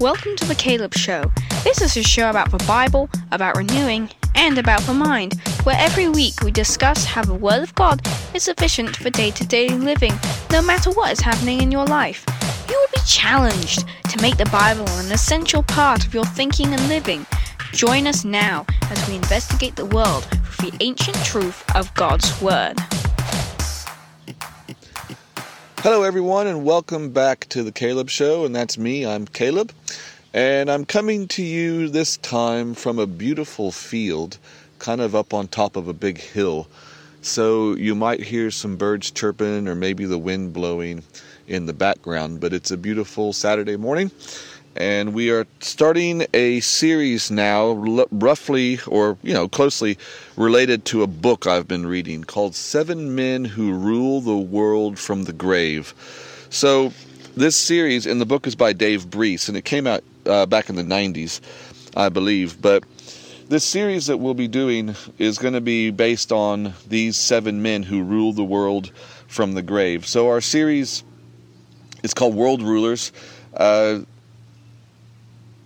Welcome to the Caleb Show. This is a show about the Bible, about renewing, and about the mind, where every week we discuss how the Word of God is sufficient for day to day living, no matter what is happening in your life. You will be challenged to make the Bible an essential part of your thinking and living. Join us now as we investigate the world with the ancient truth of God's Word. Hello, everyone, and welcome back to the Caleb Show. And that's me, I'm Caleb. And I'm coming to you this time from a beautiful field, kind of up on top of a big hill. So you might hear some birds chirping or maybe the wind blowing in the background, but it's a beautiful Saturday morning and we are starting a series now, roughly or you know closely related to a book I've been reading called Seven Men Who Rule the World from the Grave. So this series, and the book is by Dave Breese, and it came out uh, back in the '90s, I believe. But this series that we'll be doing is going to be based on these seven men who rule the world from the grave. So our series is called World Rulers. Uh,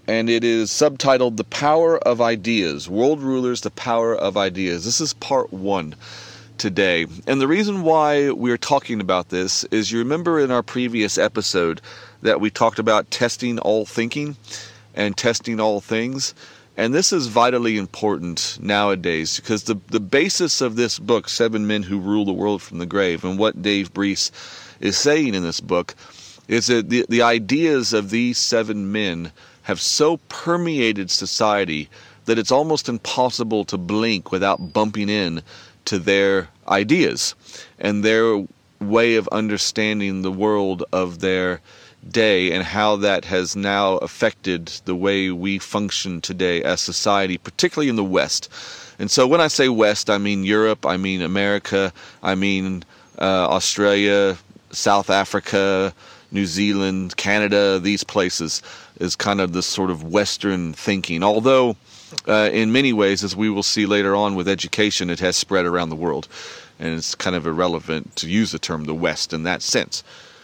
and it is subtitled The Power of Ideas World Rulers, The Power of Ideas. This is part one today. And the reason why we're talking about this is you remember in our previous episode that we talked about testing all thinking and testing all things. And this is vitally important nowadays because the, the basis of this book, Seven Men Who Rule the World from the Grave, and what Dave Breese is saying in this book, is that the, the ideas of these seven men have so permeated society that it's almost impossible to blink without bumping in to their ideas and their way of understanding the world of their day and how that has now affected the way we function today as society, particularly in the West. And so when I say West, I mean Europe, I mean America, I mean uh, Australia, South Africa, New Zealand, Canada, these places is kind of this sort of Western thinking. Although, uh, in many ways, as we will see later on with education, it has spread around the world. And it's kind of irrelevant to use the term the West in that sense.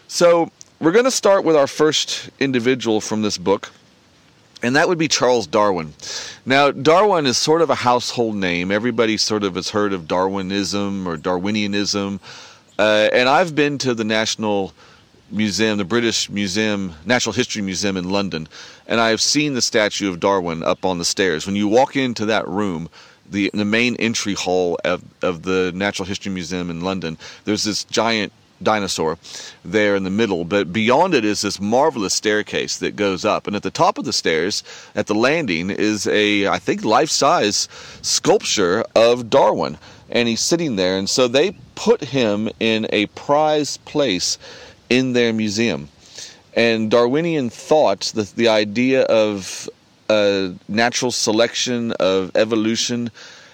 So, we're going to start with our first individual from this book, and that would be Charles Darwin. Now, Darwin is sort of a household name. Everybody sort of has heard of Darwinism or Darwinianism. Uh, and I've been to the National Museum, the British Museum, Natural History Museum in London, and I have seen the statue of Darwin up on the stairs. When you walk into that room, the the main entry hall of, of the Natural History Museum in London, there's this giant dinosaur there in the middle, but beyond it is this marvelous staircase that goes up. And at the top of the stairs, at the landing, is a, I think, life size sculpture of Darwin. And he's sitting there. And so they put him in a prized place in their museum. And Darwinian thought, the, the idea of uh, natural selection, of evolution,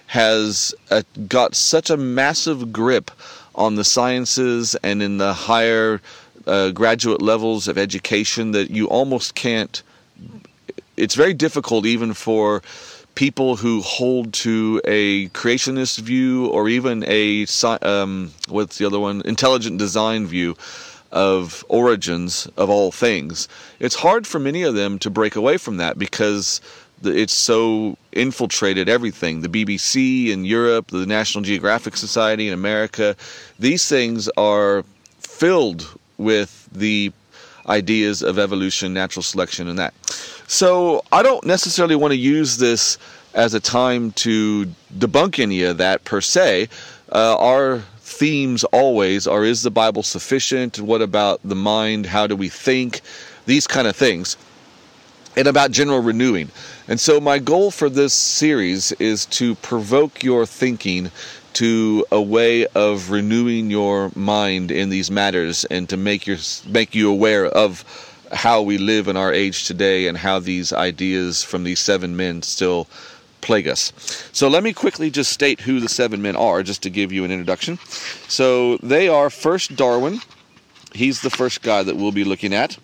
has uh, got such a massive grip on the sciences and in the higher uh, graduate levels of education that you almost can't. It's very difficult, even for people who hold to a creationist view or even a um, what's the other one, intelligent design view of origins of all things. It's hard for many of them to break away from that because it's so infiltrated everything. The BBC in Europe, the National Geographic Society in America, these things are filled with the ideas of evolution, natural selection, and that. So I don't necessarily want to use this as a time to debunk any of that per se. Uh, our themes always are is the Bible sufficient? What about the mind? How do we think? These kind of things. And about general renewing. And so, my goal for this series is to provoke your thinking to a way of renewing your mind in these matters and to make, your, make you aware of how we live in our age today and how these ideas from these seven men still plague us. So let me quickly just state who the seven men are, just to give you an introduction. So they are first Darwin. He's the first guy that we'll be looking at.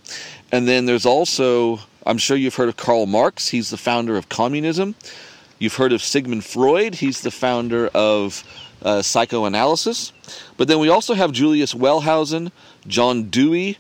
And then there's also, I'm sure you've heard of Karl Marx. He's the founder of communism. You've heard of Sigmund Freud. He's the founder of uh, psychoanalysis. But then we also have Julius Wellhausen, John Dewey,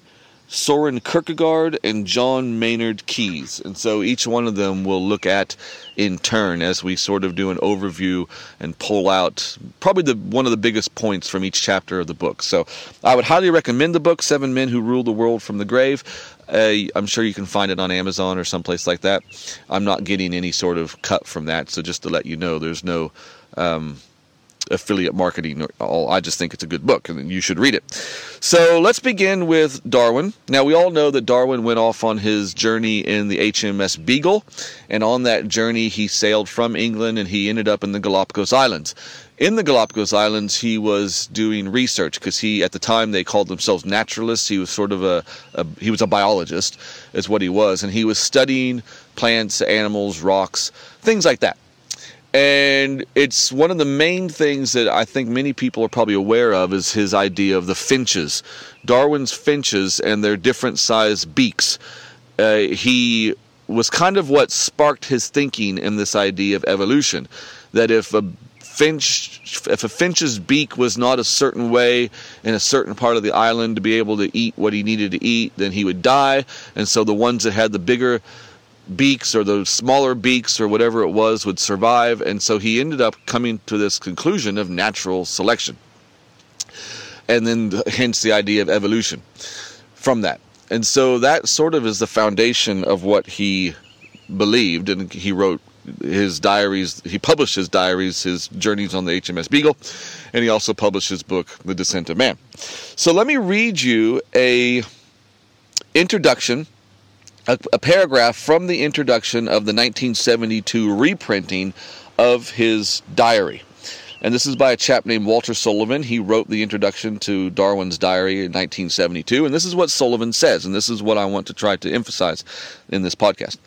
Soren Kierkegaard, and John Maynard Keynes. And so each one of them we'll look at in turn as we sort of do an overview and pull out probably the one of the biggest points from each chapter of the book. So I would highly recommend the book Seven Men Who Rule the World from the Grave. Uh, I'm sure you can find it on Amazon or someplace like that. I'm not getting any sort of cut from that, so just to let you know, there's no um, affiliate marketing. All I just think it's a good book, and you should read it. So let's begin with Darwin. Now we all know that Darwin went off on his journey in the HMS Beagle, and on that journey he sailed from England and he ended up in the Galapagos Islands. In the Galapagos Islands, he was doing research because he, at the time, they called themselves naturalists. He was sort of a, a he was a biologist, is what he was, and he was studying plants, animals, rocks, things like that. And it's one of the main things that I think many people are probably aware of is his idea of the finches, Darwin's finches and their different size beaks. Uh, he was kind of what sparked his thinking in this idea of evolution. That if a finch, if a finch's beak was not a certain way in a certain part of the island to be able to eat what he needed to eat, then he would die. And so the ones that had the bigger beaks or the smaller beaks or whatever it was would survive. And so he ended up coming to this conclusion of natural selection. And then, hence, the idea of evolution from that. And so that sort of is the foundation of what he believed. And he wrote his diaries, he published his diaries, his journeys on the HMS Beagle, and he also published his book, The Descent of Man. So let me read you a introduction a, a paragraph from the introduction of the 1972 reprinting of his diary. And this is by a chap named Walter Sullivan. He wrote the introduction to Darwin's diary in 1972. And this is what Sullivan says, and this is what I want to try to emphasize in this podcast.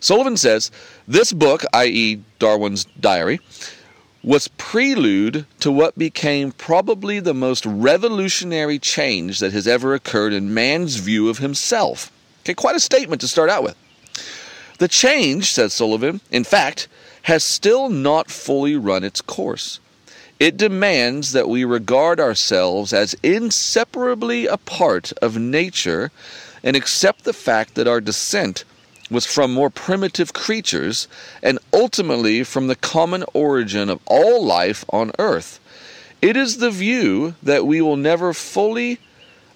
Sullivan says this book, i.e., Darwin's diary, was prelude to what became probably the most revolutionary change that has ever occurred in man's view of himself. Okay, quite a statement to start out with. The change, says Sullivan, in fact, has still not fully run its course. It demands that we regard ourselves as inseparably a part of nature and accept the fact that our descent was from more primitive creatures and ultimately from the common origin of all life on earth. It is the view that we will never fully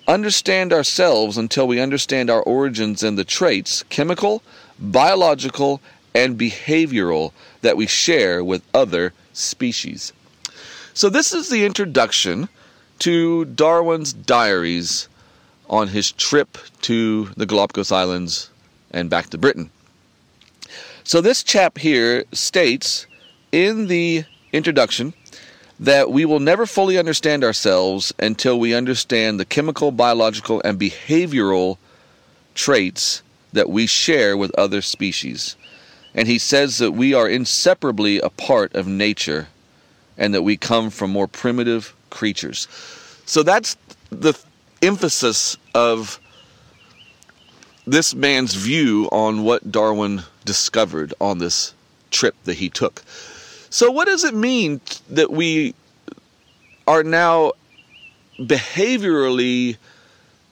understand ourselves until we understand our origins and the traits, chemical, biological, and behavioral, that we share with other species. So, this is the introduction to Darwin's diaries on his trip to the Galapagos Islands and back to Britain. So, this chap here states in the introduction that we will never fully understand ourselves until we understand the chemical, biological, and behavioral traits that we share with other species. And he says that we are inseparably a part of nature and that we come from more primitive creatures. So that's the emphasis of this man's view on what Darwin discovered on this trip that he took. So, what does it mean that we are now behaviorally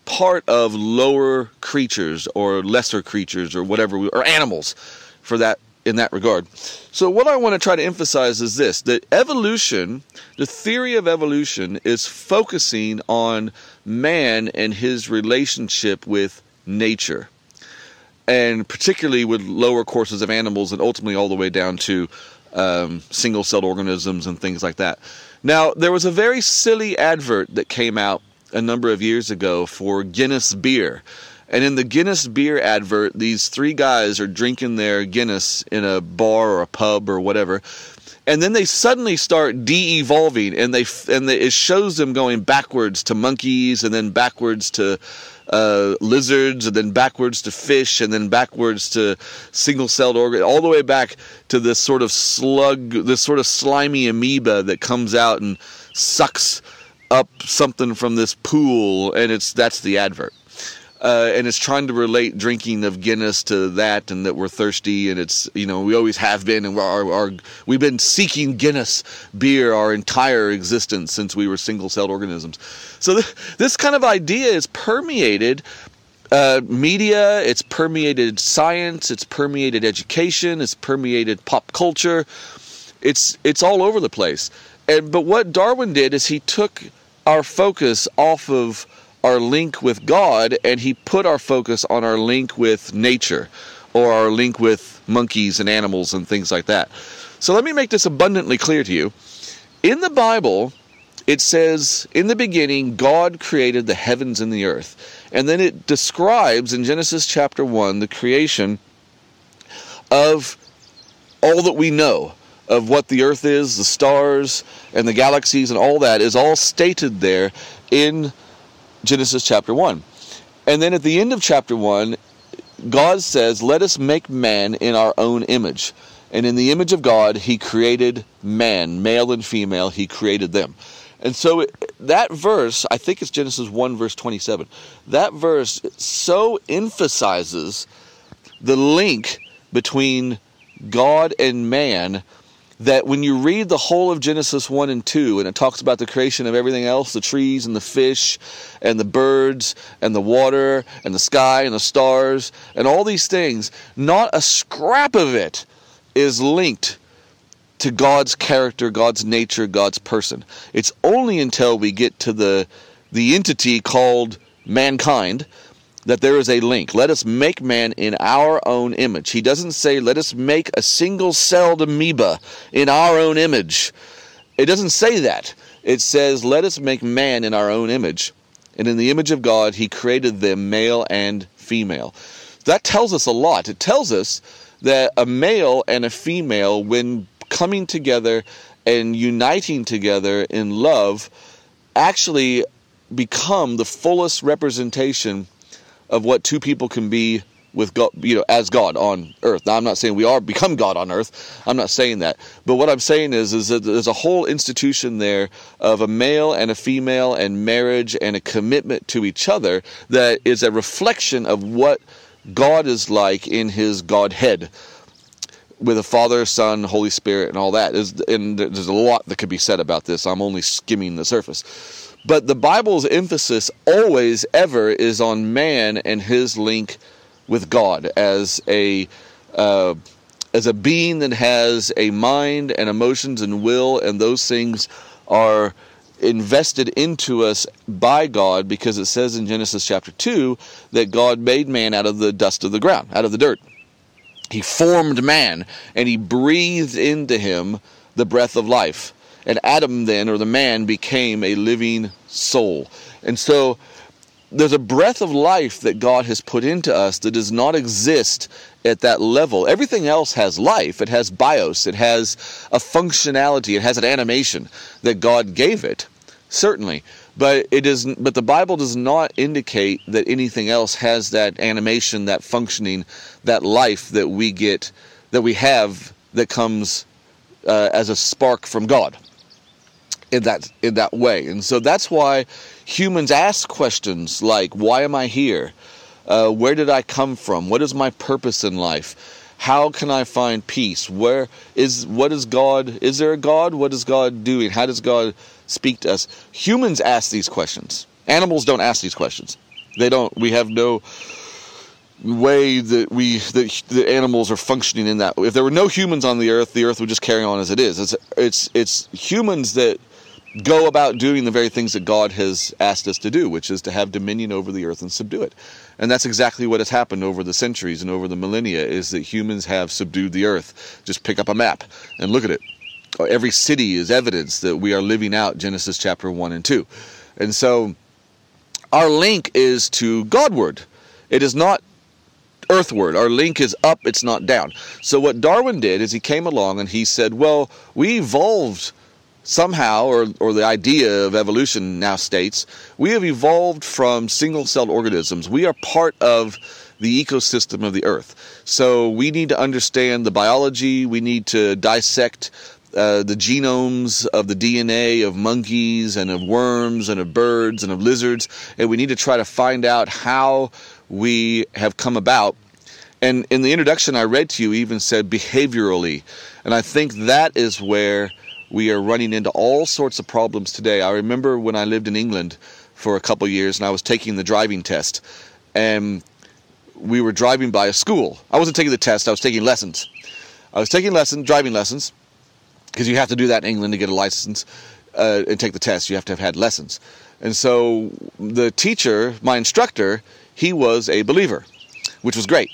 part of lower creatures or lesser creatures or whatever, we, or animals for that in that regard. So, what I want to try to emphasize is this that evolution, the theory of evolution, is focusing on man and his relationship with nature, and particularly with lower courses of animals, and ultimately all the way down to um, single celled organisms and things like that. Now, there was a very silly advert that came out a number of years ago for Guinness beer. And in the Guinness beer advert, these three guys are drinking their Guinness in a bar or a pub or whatever. And then they suddenly start de-evolving, and they and it shows them going backwards to monkeys, and then backwards to uh, lizards, and then backwards to fish, and then backwards to single-celled organ, all the way back to this sort of slug, this sort of slimy amoeba that comes out and sucks up something from this pool, and it's that's the advert uh, and it's trying to relate drinking of Guinness to that, and that we're thirsty, and it's you know we always have been, and our, our we've been seeking Guinness beer our entire existence since we were single-celled organisms. So th- this kind of idea is permeated uh, media, it's permeated science, it's permeated education, it's permeated pop culture. It's it's all over the place. And but what Darwin did is he took our focus off of our link with God and he put our focus on our link with nature or our link with monkeys and animals and things like that. So let me make this abundantly clear to you. In the Bible, it says, In the beginning, God created the heavens and the earth. And then it describes in Genesis chapter 1 the creation of all that we know of what the earth is, the stars, and the galaxies, and all that is all stated there in Genesis chapter 1. And then at the end of chapter 1, God says, Let us make man in our own image. And in the image of God, he created man, male and female, he created them. And so that verse, I think it's Genesis 1, verse 27, that verse so emphasizes the link between God and man that when you read the whole of Genesis 1 and 2, and it talks about the creation of everything else the trees and the fish and the birds and the water and the sky and the stars and all these things, not a scrap of it is linked to God's character, God's nature, God's person. It's only until we get to the, the entity called mankind that there is a link. Let us make man in our own image. He doesn't say, let us make a single celled amoeba in our own image. It doesn't say that. It says, let us make man in our own image. And in the image of God, he created them male and female. That tells us a lot. It tells us that a male and a female, when coming together and uniting together in love, actually become the fullest representation of what two people can be with God, you know, as God on earth. Now, I'm not saying we are become God on earth. I'm not saying that. But what I'm saying is, is that there's a whole institution there of a male and a female and marriage and a commitment to each other that is a reflection of what God is like in His Godhead with a Father, Son, Holy Spirit, and all that. And there's a lot that could be said about this. I'm only skimming the surface. But the Bible's emphasis always, ever, is on man and his link with God as a uh, as a being that has a mind and emotions and will, and those things are invested into us by God because it says in Genesis chapter 2 that God made man out of the dust of the ground, out of the dirt. He formed man and he breathed into him the breath of life. And Adam then, or the man, became a living soul. And so there's a breath of life that God has put into us that does not exist at that level. Everything else has life. It has bios. It has a functionality. It has an animation that God gave it, certainly. But it is. But the Bible does not indicate that anything else has that animation, that functioning, that life that we get, that we have, that comes uh, as a spark from God in that in that way. And so that's why humans ask questions like, "Why am I here? Uh, where did I come from? What is my purpose in life? How can I find peace? Where is what is God? Is there a God? What is God doing? How does God speak to us?" Humans ask these questions. Animals don't ask these questions. They don't. We have no way that we that the animals are functioning in that. If there were no humans on the earth, the earth would just carry on as it is. It's it's it's humans that go about doing the very things that God has asked us to do, which is to have dominion over the earth and subdue it. And that's exactly what has happened over the centuries and over the millennia is that humans have subdued the earth. Just pick up a map and look at it. Every city is evidence that we are living out Genesis chapter 1 and 2. And so our link is to Godward. It is not earthward. Our link is up, it's not down. So what Darwin did is he came along and he said, well, we evolved somehow, or, or the idea of evolution now states, we have evolved from single celled organisms. We are part of the ecosystem of the earth. So we need to understand the biology, we need to dissect uh, the genomes of the DNA of monkeys and of worms and of birds and of lizards, and we need to try to find out how we have come about. And in the introduction I read to you, even said behaviorally. And I think that is where we are running into all sorts of problems today. I remember when I lived in England for a couple years and I was taking the driving test. and we were driving by a school. I wasn't taking the test, I was taking lessons. I was taking lessons, driving lessons, because you have to do that in England to get a license uh, and take the test. You have to have had lessons. And so the teacher, my instructor, he was a believer, which was great.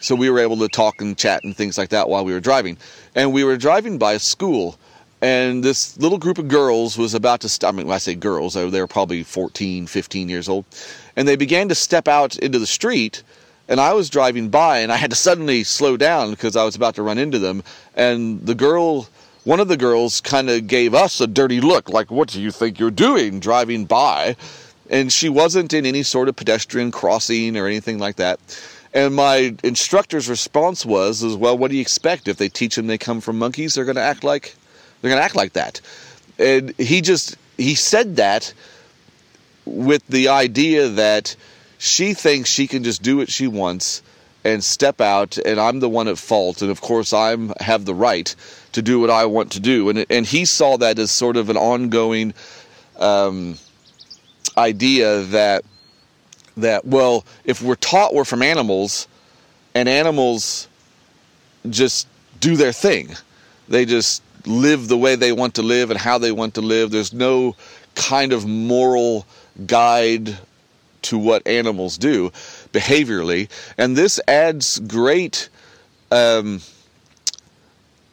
So we were able to talk and chat and things like that while we were driving. And we were driving by a school, and this little group of girls was about to stop. I mean, when I say girls, they were probably 14, 15 years old. And they began to step out into the street and I was driving by and I had to suddenly slow down because I was about to run into them. And the girl, one of the girls, kind of gave us a dirty look, like, What do you think you're doing driving by? And she wasn't in any sort of pedestrian crossing or anything like that. And my instructor's response was, "As well, what do you expect? If they teach them they come from monkeys, they're going to act like they're going to act like that." And he just he said that with the idea that she thinks she can just do what she wants and step out and I'm the one at fault and of course I have the right to do what I want to do and and he saw that as sort of an ongoing um, idea that that well if we're taught we're from animals and animals just do their thing they just live the way they want to live and how they want to live. There's no kind of moral guide to what animals do behaviorally, and this adds great um,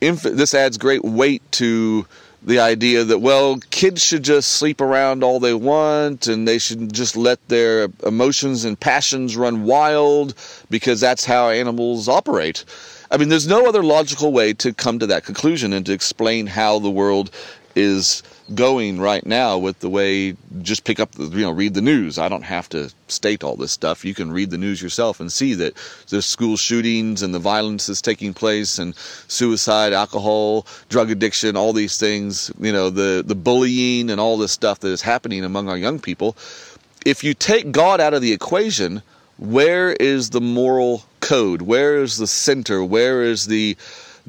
inf- this adds great weight to the idea that well kids should just sleep around all they want and they should just let their emotions and passions run wild because that's how animals operate i mean there's no other logical way to come to that conclusion and to explain how the world is going right now with the way just pick up the, you know read the news. I don't have to state all this stuff. You can read the news yourself and see that there's school shootings and the violence that's taking place and suicide alcohol drug addiction all these things you know the the bullying and all this stuff that is happening among our young people. If you take god out of the equation where is the moral code where is the center where is the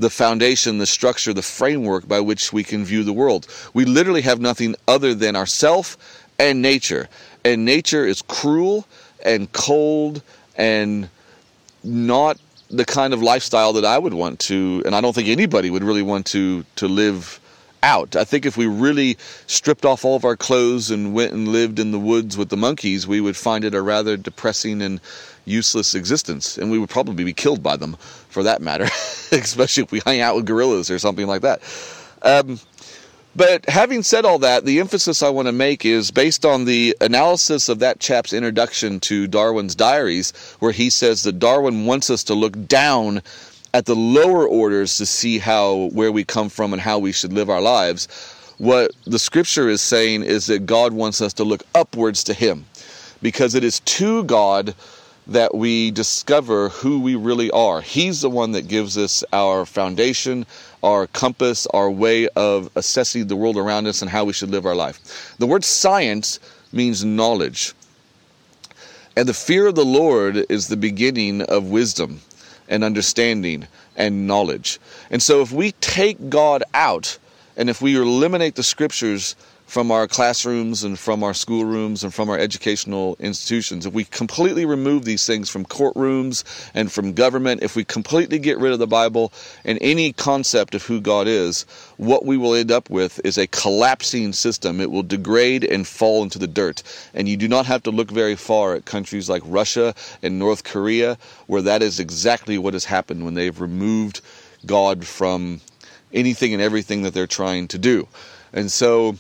the foundation, the structure, the framework by which we can view the world. We literally have nothing other than ourself and nature. And nature is cruel and cold and not the kind of lifestyle that I would want to, and I don't think anybody would really want to to live out. I think if we really stripped off all of our clothes and went and lived in the woods with the monkeys, we would find it a rather depressing and useless existence, and we would probably be killed by them, for that matter, especially if we hang out with gorillas or something like that. Um, but having said all that, the emphasis I want to make is based on the analysis of that chap's introduction to Darwin's diaries, where he says that Darwin wants us to look down at the lower orders to see how where we come from and how we should live our lives. What the scripture is saying is that God wants us to look upwards to him because it is to God that we discover who we really are. He's the one that gives us our foundation, our compass, our way of assessing the world around us and how we should live our life. The word science means knowledge. And the fear of the Lord is the beginning of wisdom and understanding and knowledge. And so if we take God out and if we eliminate the scriptures from our classrooms and from our schoolrooms and from our educational institutions, if we completely remove these things from courtrooms and from government, if we completely get rid of the Bible and any concept of who God is, what we will end up with is a collapsing system. It will degrade and fall into the dirt. And you do not have to look very far at countries like Russia and North Korea, where that is exactly what has happened when they've removed God from anything and everything that they're trying to do. And so,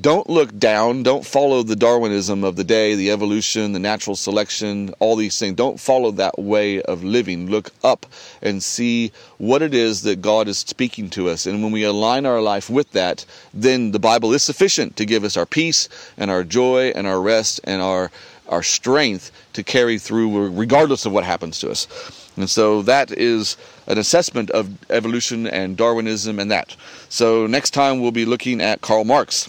don't look down. Don't follow the Darwinism of the day, the evolution, the natural selection, all these things. Don't follow that way of living. Look up and see what it is that God is speaking to us. And when we align our life with that, then the Bible is sufficient to give us our peace and our joy and our rest and our our strength to carry through regardless of what happens to us. And so that is an assessment of evolution and Darwinism and that. So next time we'll be looking at Karl Marx.